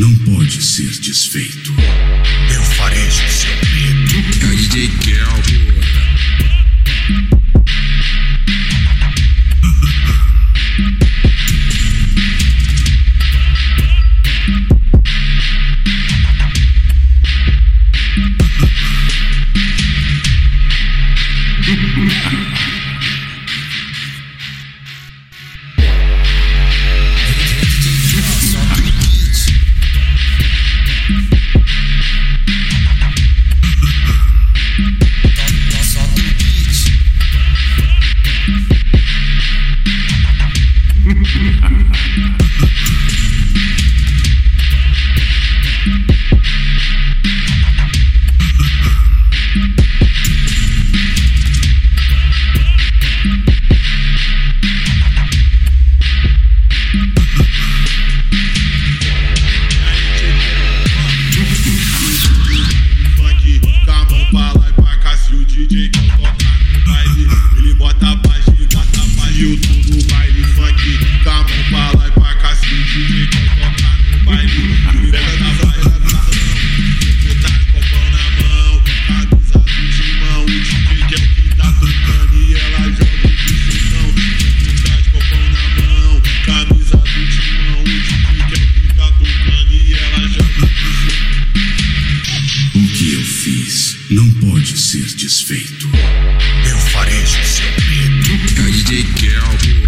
não pode ser desfeito. Eu farejo seu medo. É E tom do baile funk, com a mão pra lá e pra cá. Se o DJ quer tocar no baile, ele bota a paz na mão. Botar copão na mão, camisa do timão. O DJ quer o que tá tocando e ela joga o bucetão. Botar copão na mão, camisa do timão. O DJ quer o que tá tocando e ela joga o bucetão. O que eu fiz não pode ser desfeito. Eu farejo seu How you did, girl?